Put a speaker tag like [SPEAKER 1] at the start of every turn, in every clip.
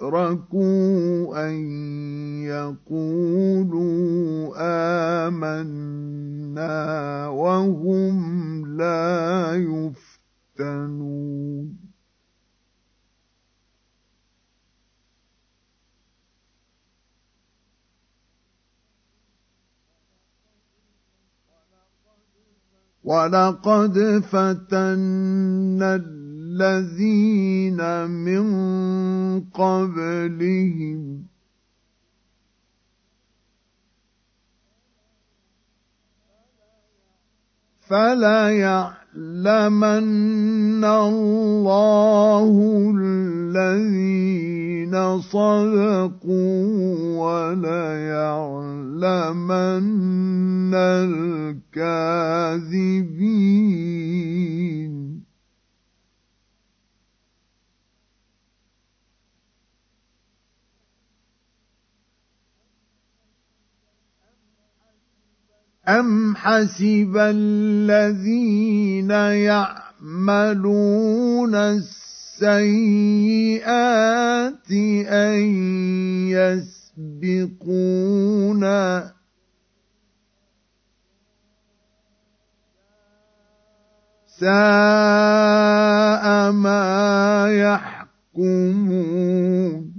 [SPEAKER 1] أشركوا أن يقولوا آمنا وهم لا يفتنون ولقد فتنا الذين من قبلهم فلا يعلمن الله الذين صدقوا ولا يعلمن الكاذبين أم حسب الذين يعملون السيئات أن يسبقونا ساء ما يحكمون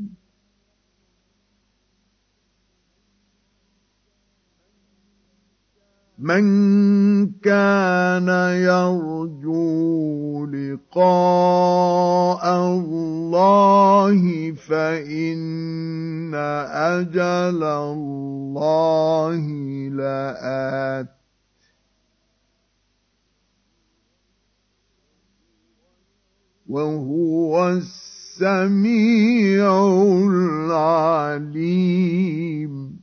[SPEAKER 1] من كان يرجو لقاء الله فان اجل الله لات وهو السميع العليم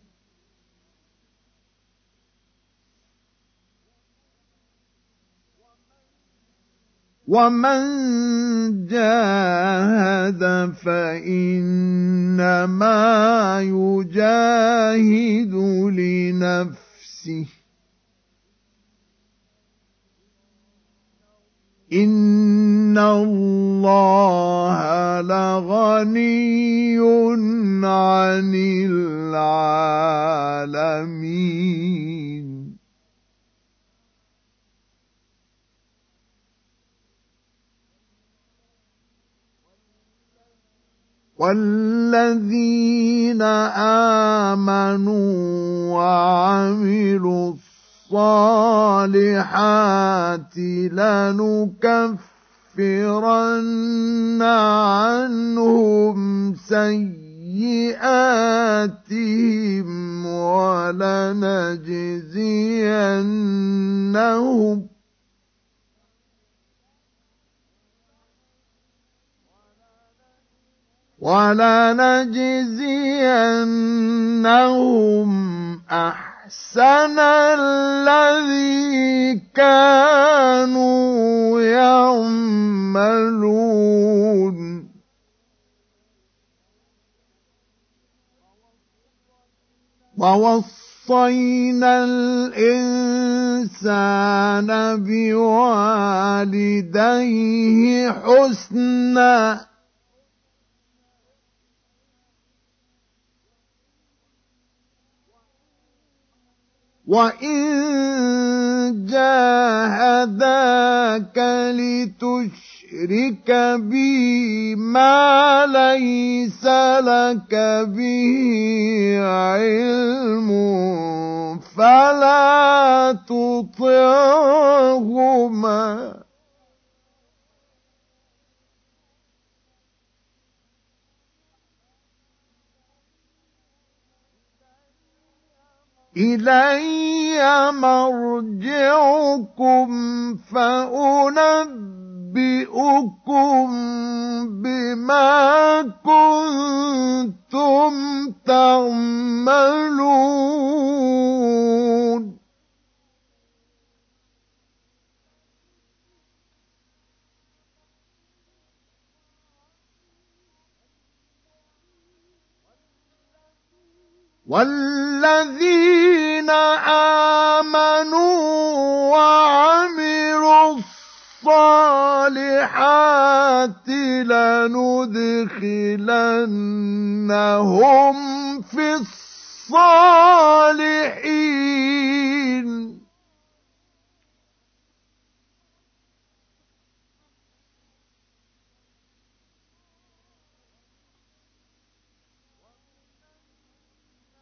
[SPEAKER 1] ومن جاهد فانما يجاهد لنفسه ان الله لغني عن العالمين والذين آمنوا وعملوا الصالحات لنكفرن عنهم سيئاتهم ولنجزينهم ولنجزينهم احسن الذي كانوا يعملون ووصينا الانسان بوالديه حسنا وإن جاهداك لتشرك بي ما ليس لك به علم فلا تطعهما الي مرجعكم فانبئكم بما كنتم تعملون والذين آمنوا وعملوا الصالحات لندخلنهم في الصالحين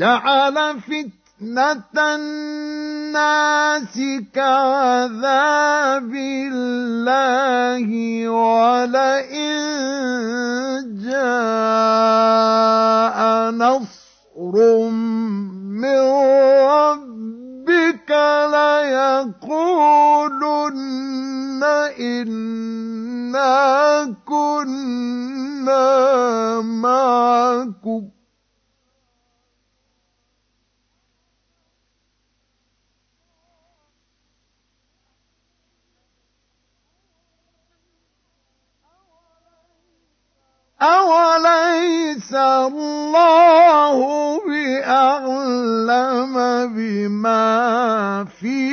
[SPEAKER 1] جعل فتنة الناس كعذاب الله ولئن جاء نصر من ربك ليقولن إنا كنا معكم أوليس الله بأعلم بما في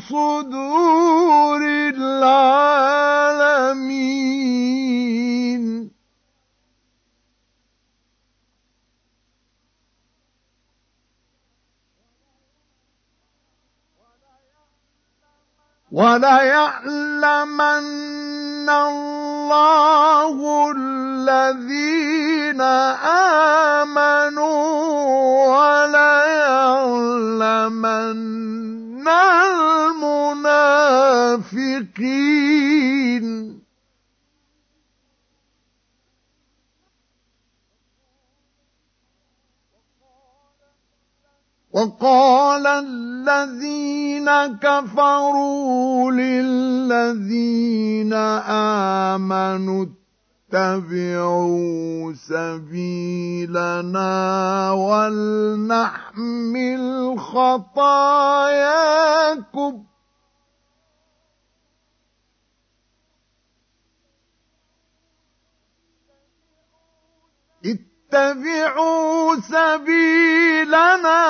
[SPEAKER 1] صدور العالمين وليعلمن لَعَنَ اللَّهُ الَّذِينَ آمَنُوا وَلَيَعْلَمَنَّ الْمُنَافِقِينَ وقال الذين كفروا للذين الذين آمنوا اتبعوا سبيلنا ولنحمل خطاياكم اتبعوا سبيلنا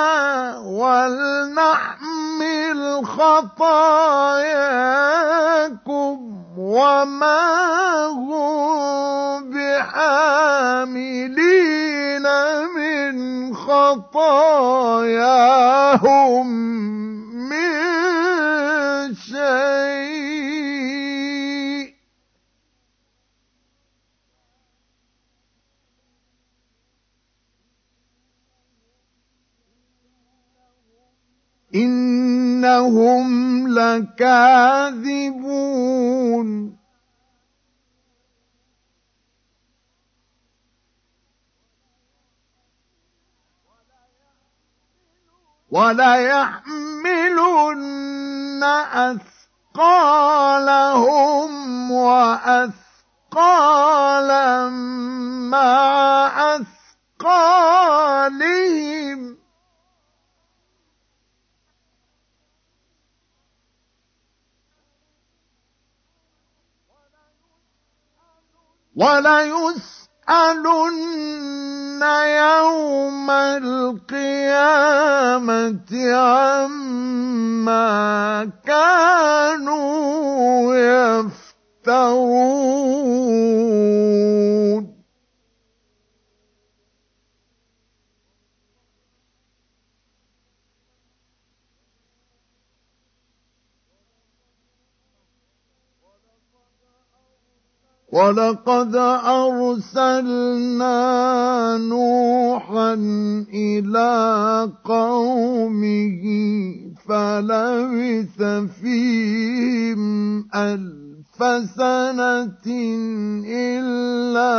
[SPEAKER 1] ولنحمل خطاياكم وما هم بحاملين من خطاياهم انهم لكاذبون وليحملن اثقالهم واثقالا ما اثقالهم وليسألن يوم القيامة عما كانوا يفترون ولقد أرسلنا نوحا إلى قومه فلبث فيهم ألف سنة إلا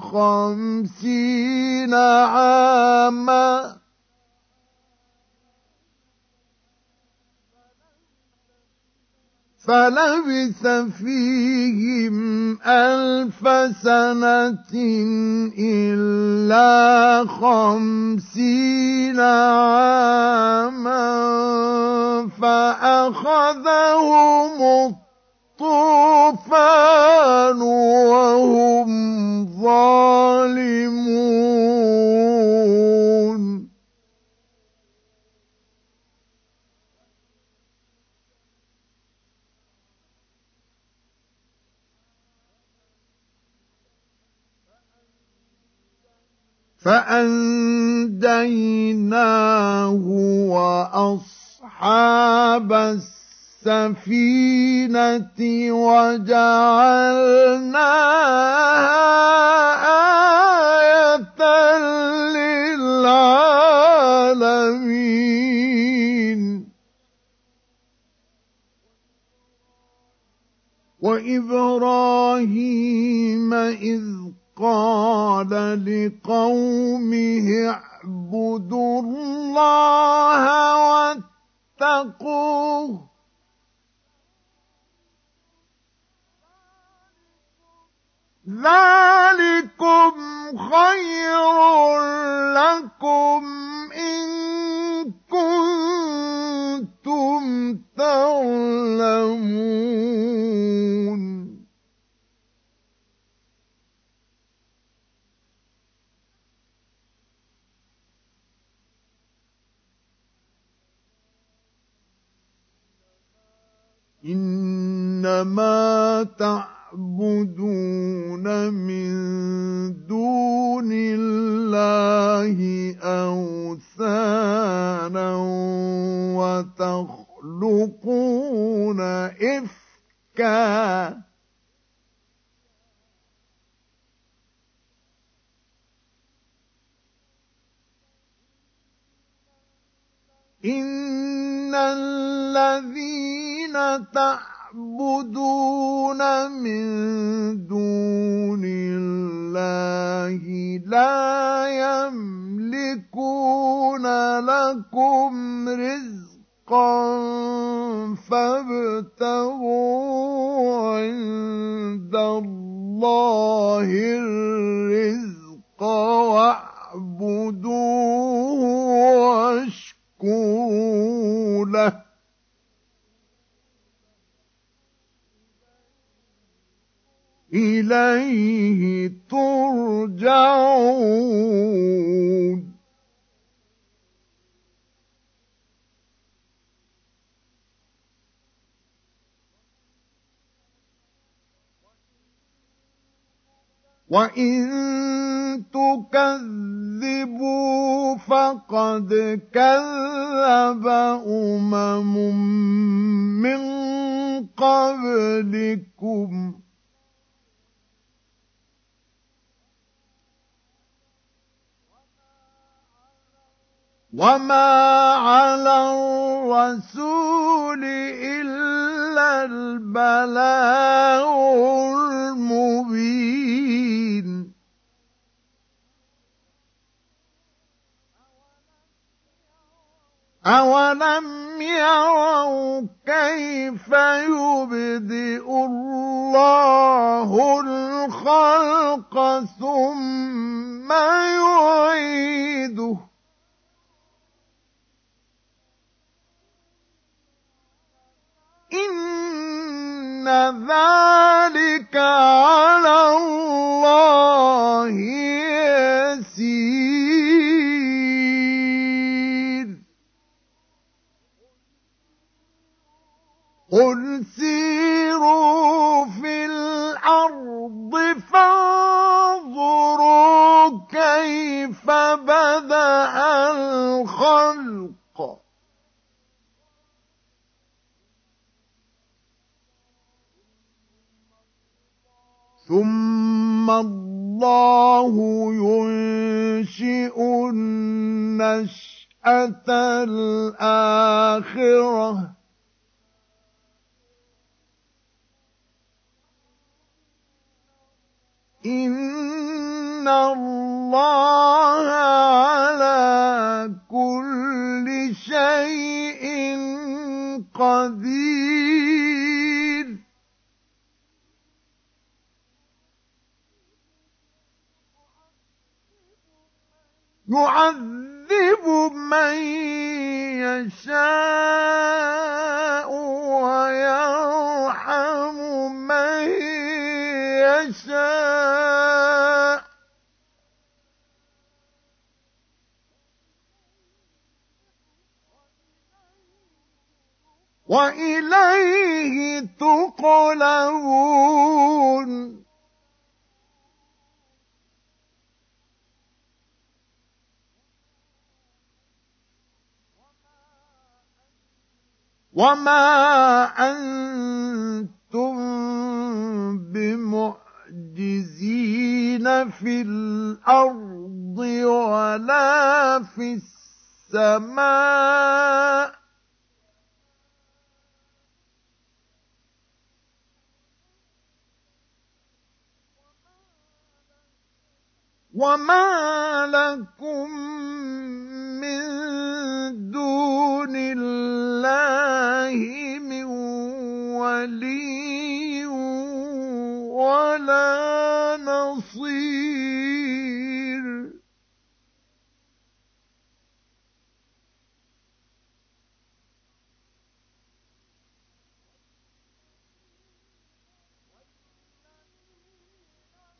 [SPEAKER 1] خمسين عاماً فلبث فيهم ألف سنة إلا خمسين عاما فأخذهم الطوفان وهم ظالمون فأنجيناه وأصحاب السفينة وجعلناها آية للعالمين وإبراهيم إذ قال لقومه اعبدوا الله واتقوه ذلكم خير لكم إن كنتم تعلمون انما تعبدون من دون الله اوثانا وتخلقون افكا إن الذين تعبدون من دون الله لا يملكون لكم رزقا فابتغوا عند الله الرزق وأعلموا إليه ترجعون وإن تكذبوا فقد كذب أمم من قبلكم وما على الرسول إلا البلاغ المبين أولم يروا كيف يبدئ الله الخلق ثم يعيده إن ذلك على الله يسير قل سيروا في الأرض فانظروا كيف بدأ الخلق الله ينشئ النشأة الآخرة إن الله على كل شيء قدير يعذب من يشاء ويرحم من يشاء وإليه تقلبون وما أنتم بمعجزين في الأرض ولا في السماء وما لكم من دون الله الله من ولي ولا نصير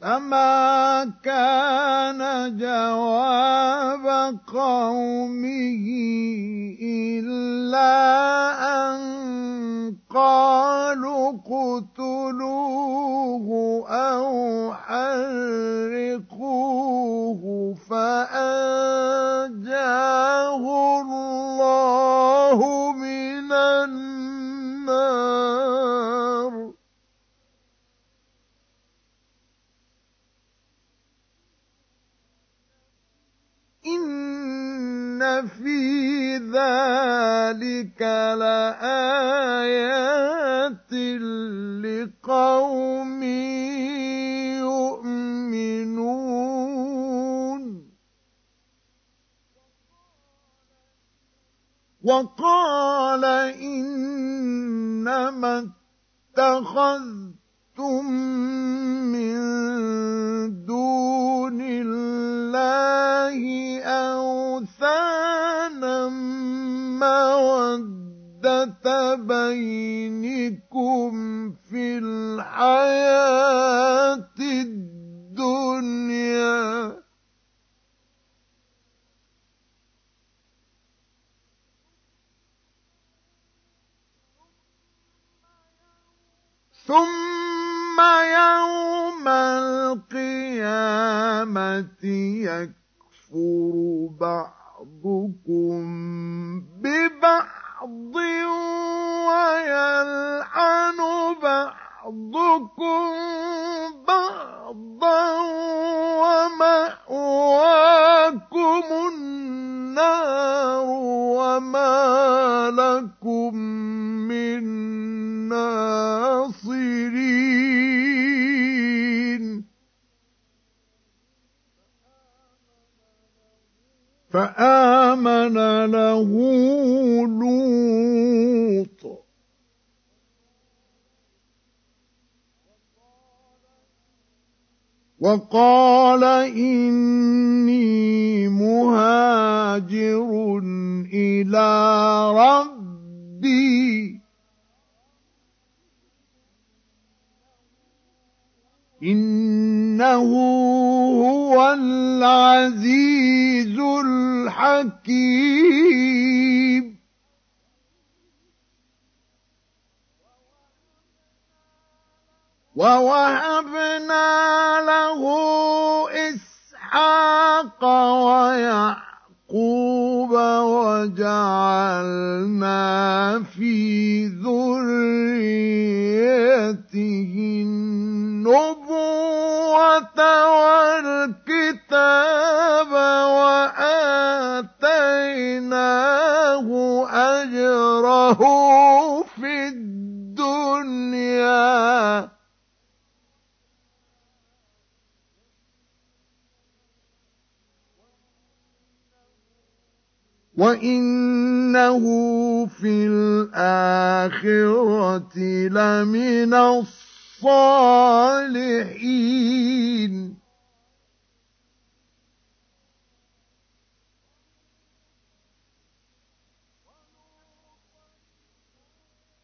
[SPEAKER 1] فما كان جواب قومه إلا أن قالوا اقتلوه أو حرقوه فأنتم ذلك لَآيَاتٍ لِقَوْمٍ يُؤْمِنُونَ وَقَالَ إِنَّمَا اتَّخَذْتُم بينكم في الحياة الدنيا ثم يوم القيامة يكفر بعضكم ببعض بَعْضُكُم بَعْضًا وَمَأْوَاكُمُ النَّارُ وَمَا لَكُم مِّن نَّاصِرِينَ فَآمَنَ لَهُ لُوطٌ وقال إني مهاجر إلى ربي إنه هو العزيز الحكيم ووهبنا له إسحاق ويعقوب وجعلنا في ذريته النبوة والكتاب وآتيناه أجره في الدنيا وانه في الاخره لمن الصالحين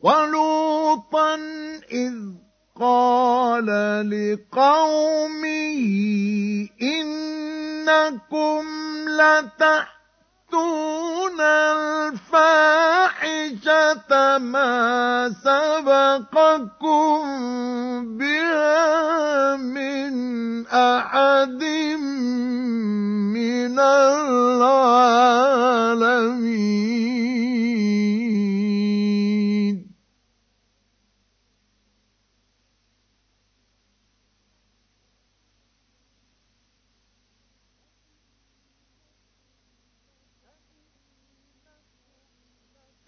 [SPEAKER 1] ولوطا اذ قال لقومه انكم لتحكمون يأتون الفاحشة ما سبقكم بها من أحد من العالمين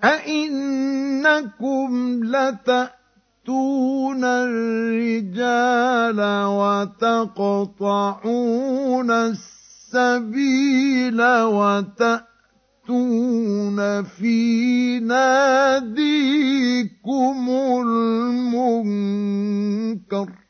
[SPEAKER 1] أئنكم لتأتون الرجال وتقطعون السبيل وتأتون في ناديكم المنكر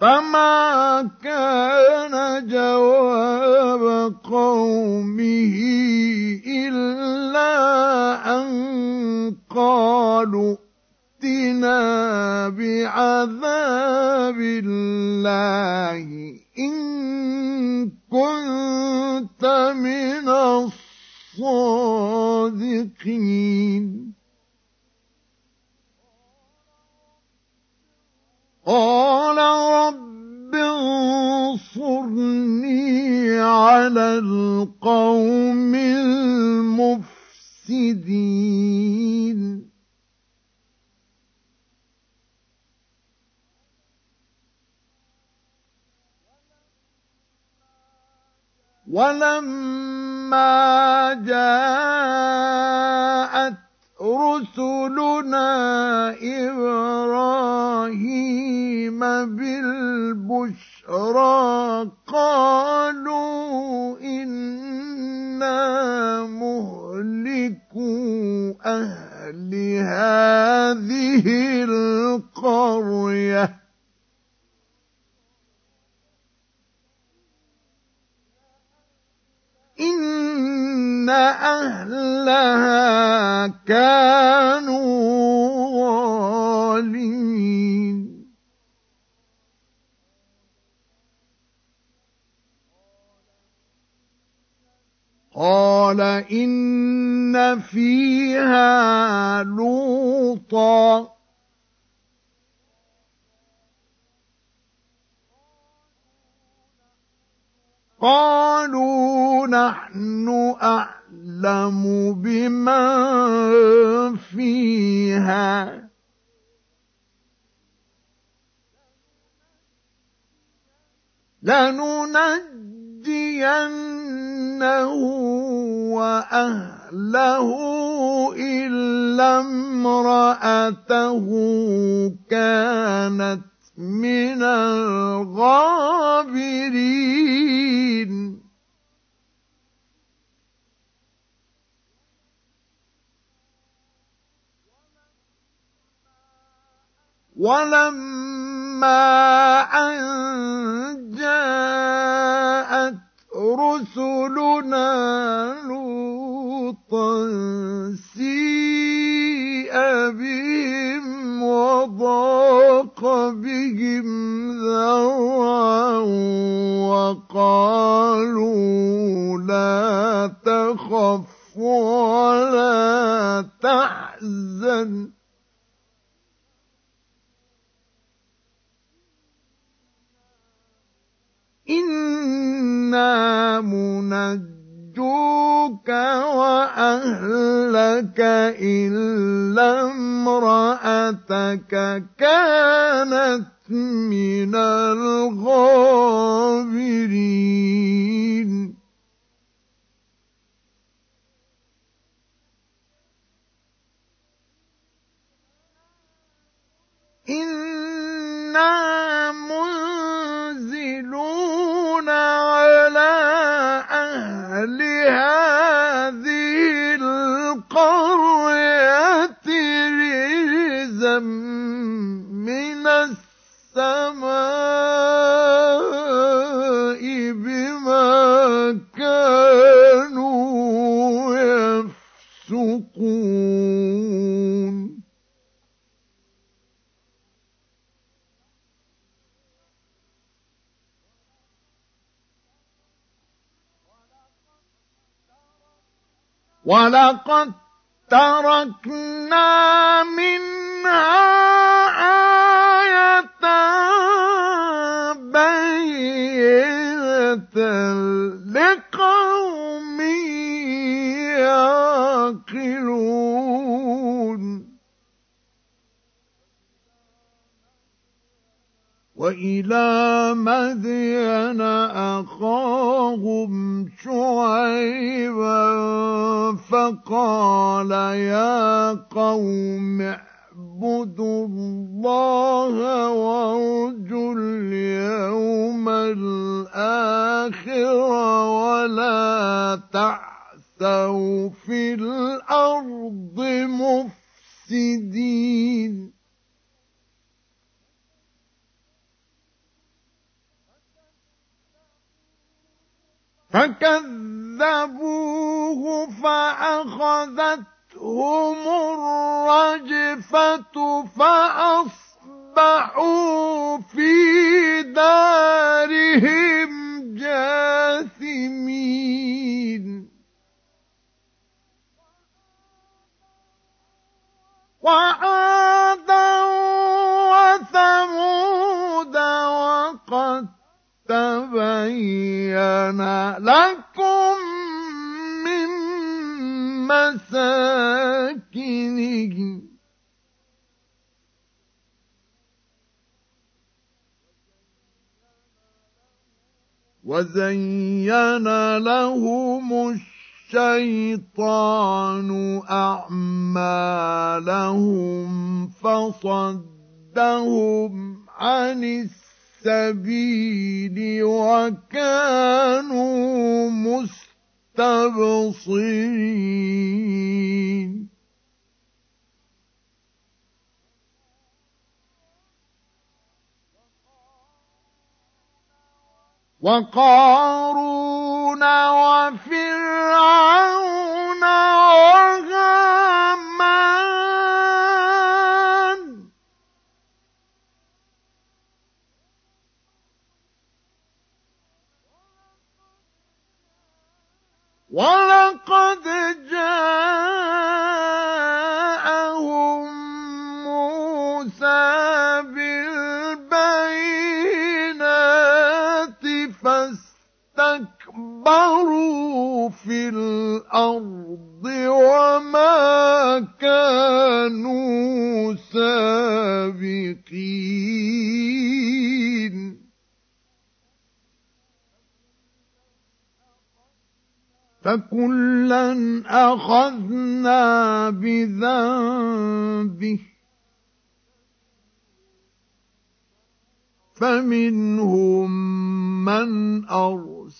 [SPEAKER 1] فما كان جواب قومه إلا أن قالوا ائتنا بعذاب الله إن كنت من الصادقين قال انصرني على القوم المفسدين ولما جاءت رسلنا إبراهيم بالبشرى قالوا إنا مهلكوا أهل هذه القرية إن أهلها كانوا ظالمين قال إن فيها لوطا قالوا نحن أعلم بمن فيها لننجينه وأهله إلا امرأته كانت من الغابرين ولما أن جاءت رسلنا لوطا سيئا بأبيهم وضاق بهم ذرعا وقالوا لا تخف ولا تحزن إنا منجون يرجوك وأهلك إلا امرأتك كانت من الغالين خَلَقَتْ الأرض مفسدين فكذبوه فأخذتهم الرجفة فأصبحوا في دارهم جاثمين وعادا وثمود وقد تبين لكم من مساكنه وزين لهم الشر الشيطان أعمالهم فصدهم عن السبيل وكانوا مستبصرين وقارون وفرعون وهامان ولقد الأرض وما كانوا سابقين فكلا أخذنا بذنبه فمنهم من أرسل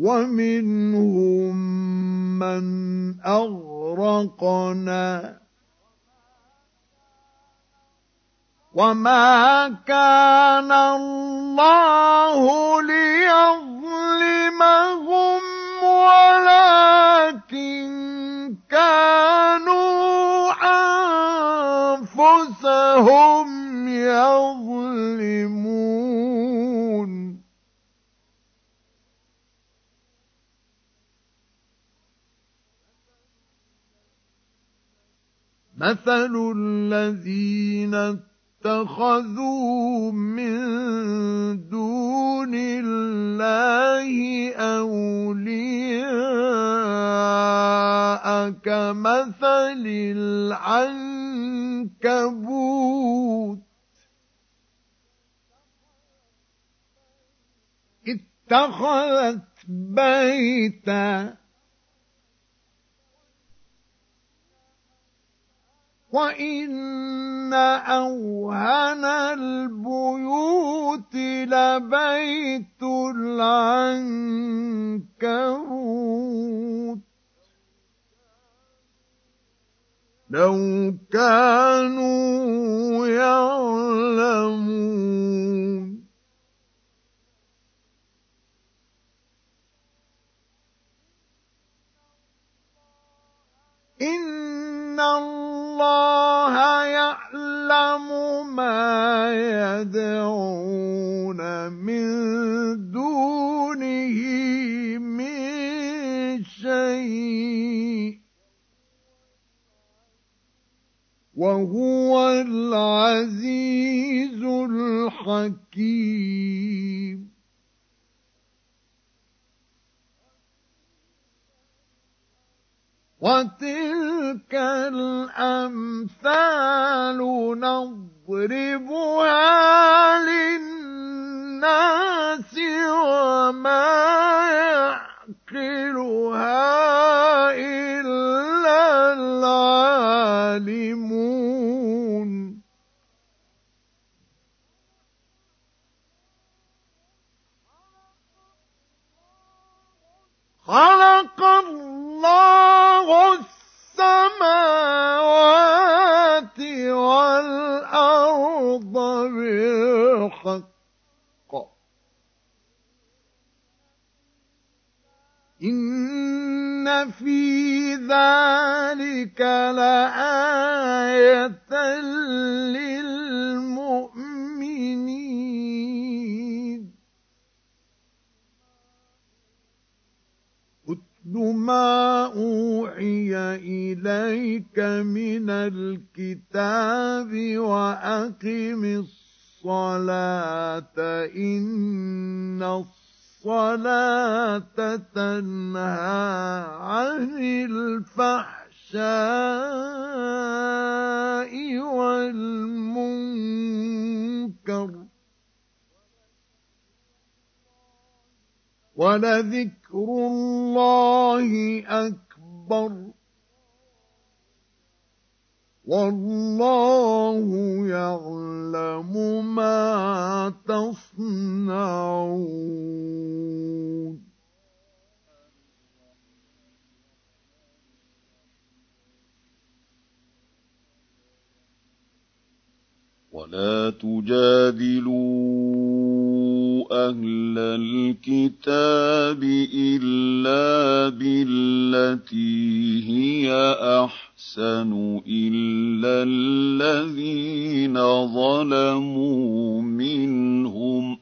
[SPEAKER 1] ومنهم من أغرقنا وما كان الله ليظلمهم ولكن كانوا أنفسهم مثل الذين اتخذوا من دون الله أولياء كمثل العنكبوت اتخذت بيتا وَإِنَّ أَوْهَنَ الْبُيُوتِ لَبَيْتُ الْعَنكَبُوتِ لَوْ كَانُوا يَعْلَمُونَ إِنَّ إِنَّ اللَّهَ يَعْلَمُ مَا يَدْعُونَ مِن دُونِهِ مِن شَيْءٍ وَهُوَ الْعَزِيزُ الْحَكِيمُ وتلك الأمثال نضربها للناس وما يعقلها إلا العالمون خلق الله السماوات والأرض بالحق إن في ذلك لآية لله ما أوحي إليك من الكتاب وأقم الصلاة إن الصلاة تنهى عن الفحشاء والمنكر ولذكر الله أكبر والله يعلم ما تصنعون ولا تجادلوا أهل الكتاب إلا بالتي هي أحسن إلا الذين ظلموا منهم ۖ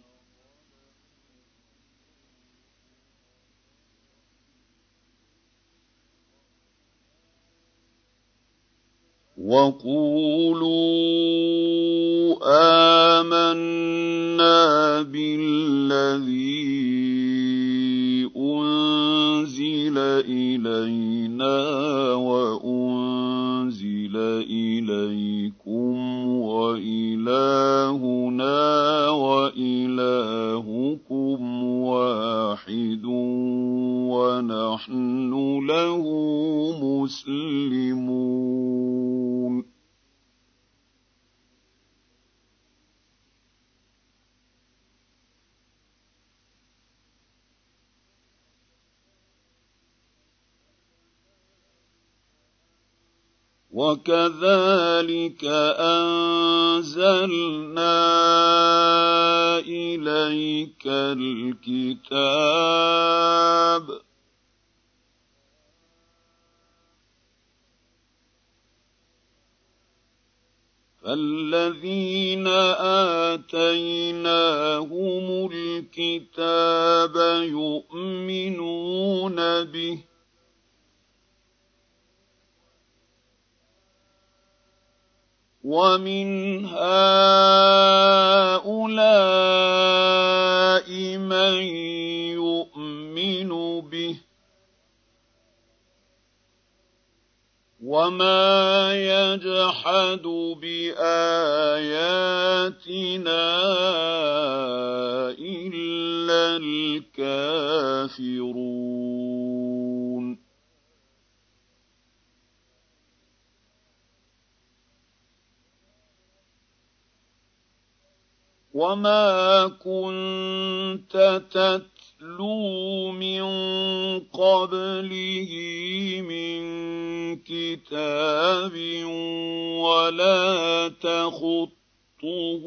[SPEAKER 1] وَقُولُوا آمَنَّا بِالَّذِي أُنزِلَ إِلَيْنَا وَأُنزِلَ إِلَيْكُمْ وَإِلَٰهُنَا وَإِلَٰهُكُمْ وَاحِدٌ وَنَحْنُ لَهُ مُسْلِمُونَ وكذلك انزلنا اليك الكتاب الذين آتيناهم الكتاب يؤمنون به ومن هؤلاء من يؤمن به وما يجحد باياتنا الا الكافرون وما كنت تت يتلو من قبله من كتاب ولا تخطه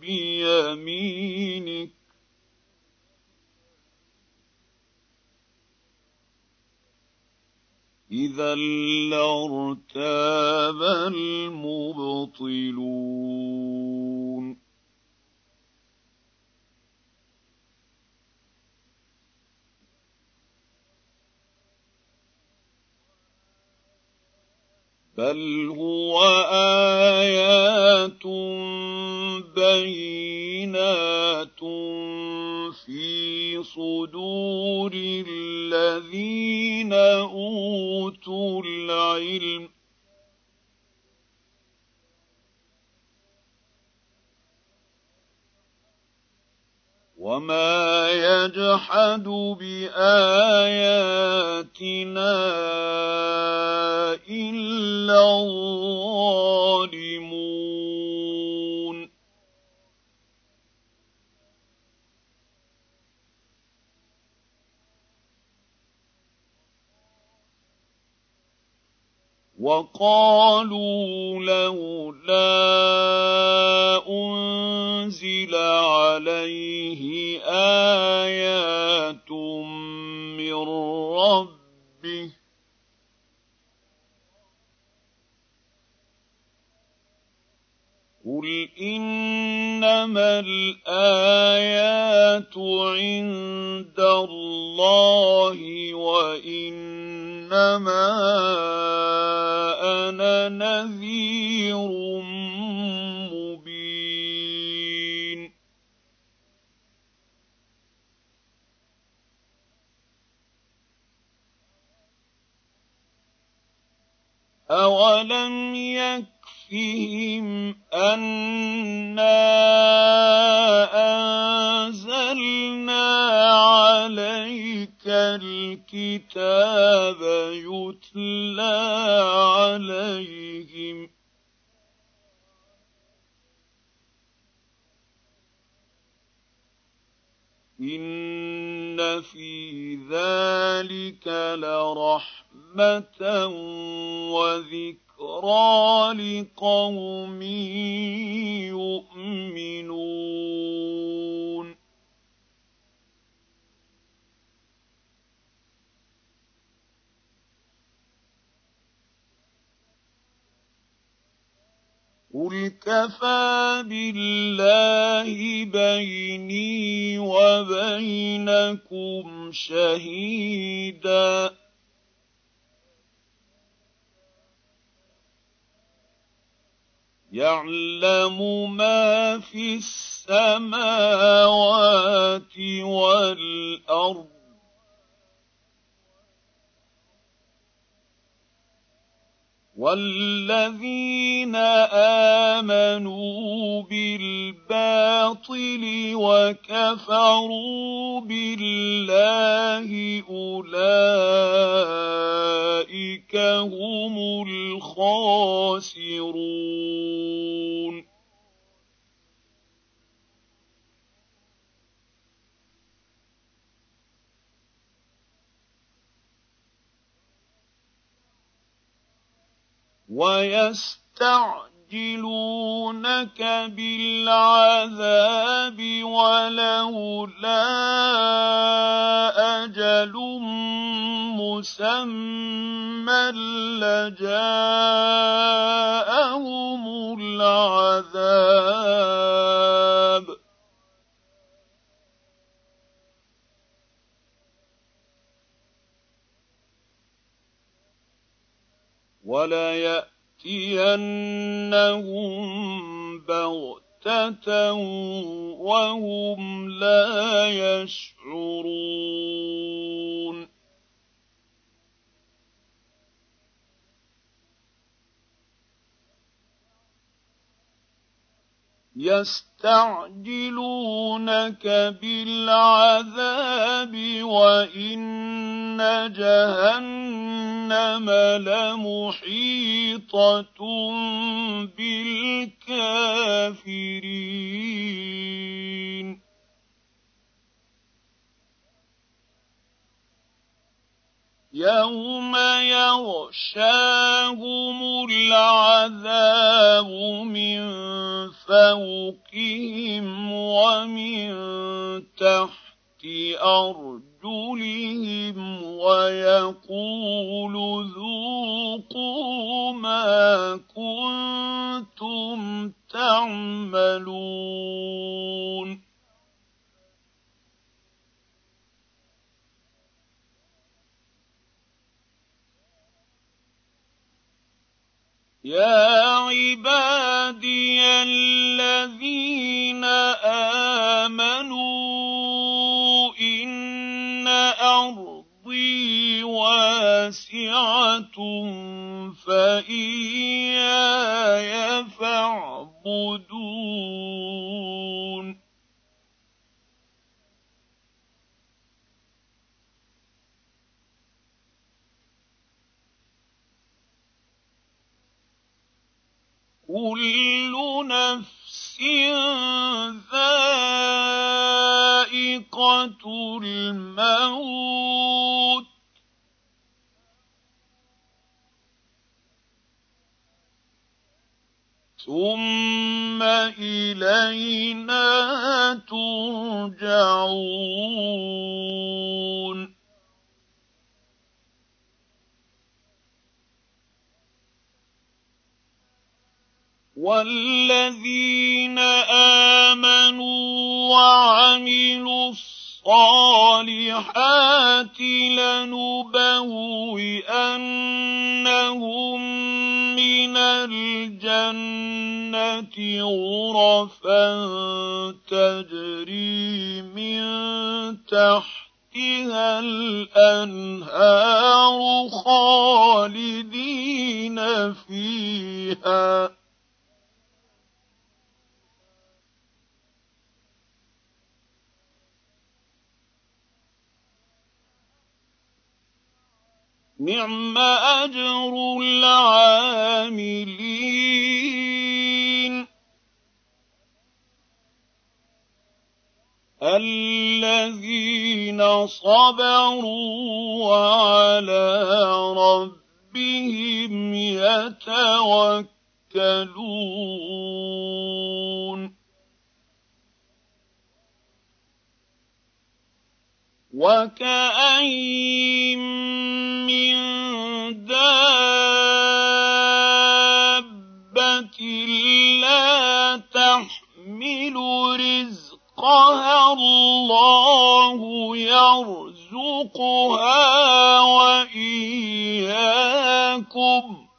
[SPEAKER 1] بيمينك إذا لارتاب المبطلون بل هو ايات بينات في صدور الذين اوتوا العلم وما يجحد باياتنا الا الظالمون وقالوا لولا انزل عليه ايات من ربه قل انما الايات عند الله وانما انا نذير مبين اولم يكن بِخَوْفِهِمْ أَنَّا أَنزَلْنَا عَلَيْكَ الْكِتَابَ يُتْلَى عَلَيْهِمْ ۚ إِنَّ فِي ذَٰلِكَ لَرَحْمَةً وَذِكْرَىٰ ذِكْرَىٰ لِقَوْمٍ يُؤْمِنُونَ قل كفى بالله بيني وبينكم شهيدا يعلم ما في السماوات والارض والذين آمنوا بالباطل وكفروا بالله أولئك هم الخاسرون ويستعجلونك بالعذاب ولولا اجل مسمى لجاءهم العذاب ولياتينهم بغته وهم لا يشعرون يستعجلونك بالعذاب وان جهنم لمحيطه بالكافرين يوم يغشاهم العذاب من فوقهم ومن تحت ارجلهم ويقول ذوقوا ما كنتم تعملون يا عبادي الذين آمنوا إن أرضي واسعة فإياي فاعبدون كل نفس ذائقة الموت ثم إلينا ترجعون والذين آمنوا وعملوا الصالحات لنبوئنهم من الجنة غرفا تجري من تحتها الأنهار خالدين فيها نِعْمَ أَجْرُ الْعَامِلِينَ الَّذِينَ صَبَرُوا وَعَلَى رَبِّهِمْ يَتَوَكَّلُونَ وكاين من دابه لا تحمل رزقها الله يرزقها واياكم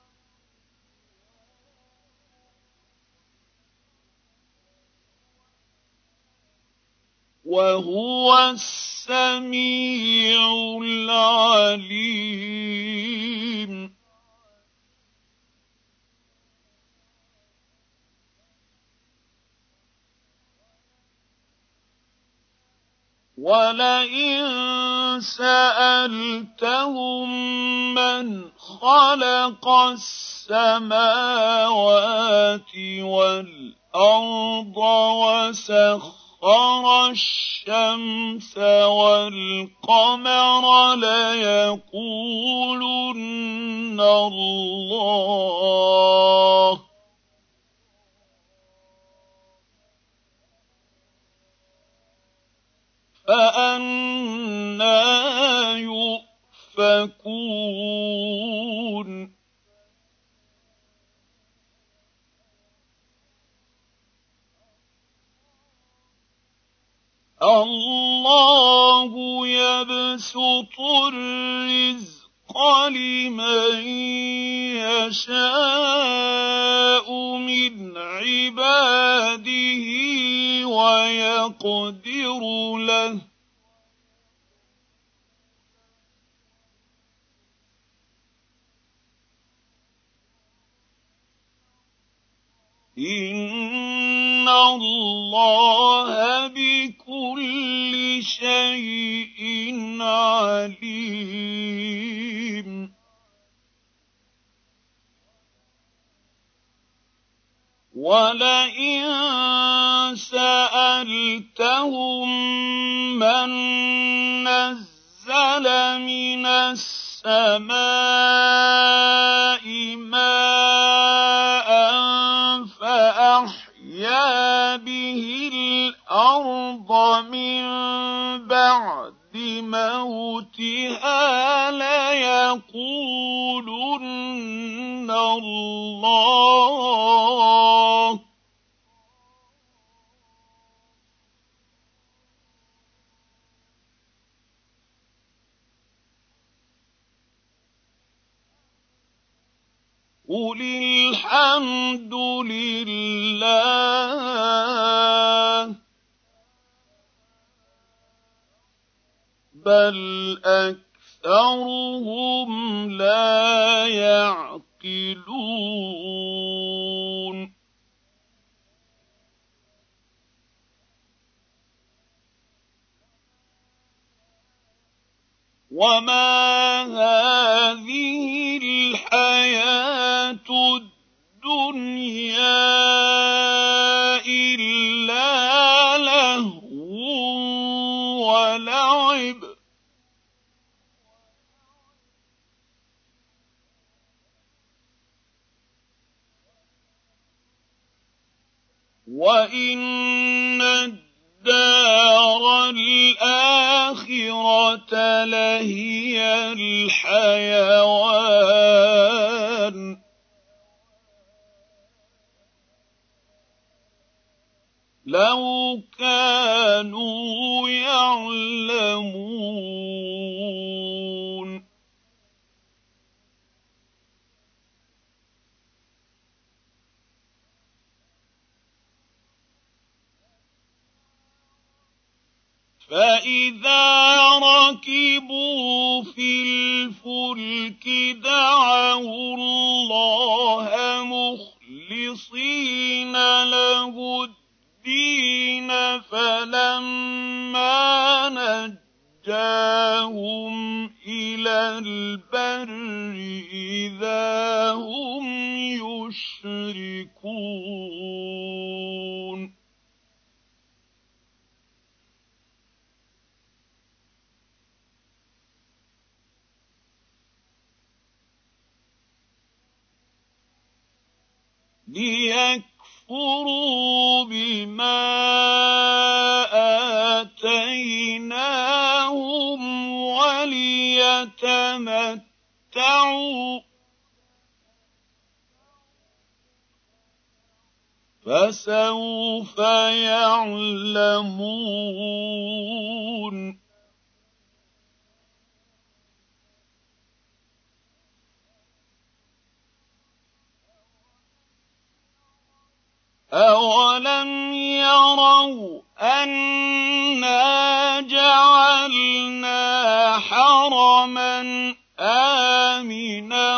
[SPEAKER 1] وهو السميع العليم ولئن سالتهم من خلق السماوات والارض وسخر الشمس الشمس وَالْقَمَرَ لَيَقُولُنَّ اللَّهُ فَأَنَّىٰ يُؤْفَكُونَ الله يبسط الرزق لمن يشاء من عباده ويقدر له إن الله بكل شيء عليم ولئن سألتهم من نزل من السماء ماء أحيا بِهِ الْأَرْضَ مِن بَعْدِ مَوْتِهَا لَيَقُولُنَّ اللَّهُ الحمد لله بل اكثرهم لا يعقلون وما هذه الحياه الدنيا الدنيا إلا لهو ولعب وإن الدار الآخرة لهي الحيوان لو كانوا يعلمون فإذا ركبوا في الفلك دعوا الله مخلصين له الدين فلما نجاهم إلى البر إذا هم يشركون ليك لِيَكْفُرُوا بِمَا آتَيْنَاهُمْ وَلِيَتَمَتَّعُوا فَسَوْفَ يَعْلَمُونَ أَوَلَمْ يَرَوْا أَنَّا جَعَلْنَا حَرَمًا آمِنًا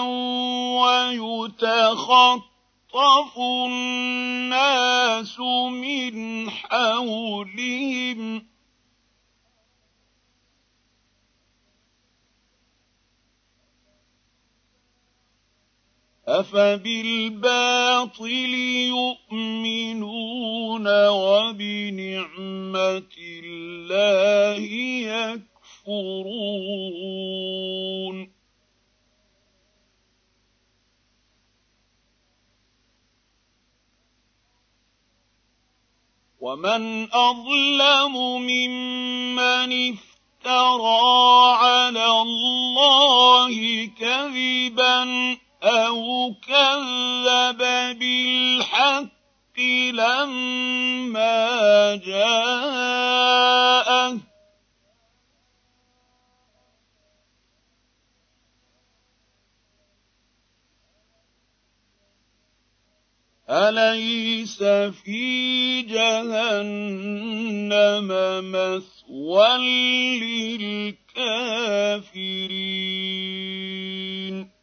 [SPEAKER 1] وَيُتَخَطَّفُ النَّاسُ مِنْ حَوْلِهِمْ ۚ أفبالباطل يؤمنون وبنعمة الله يكفرون ومن أظلم ممن افترى على الله كذبا أو كذب بالحق لما جاءه أليس في جهنم مثوى للكافرين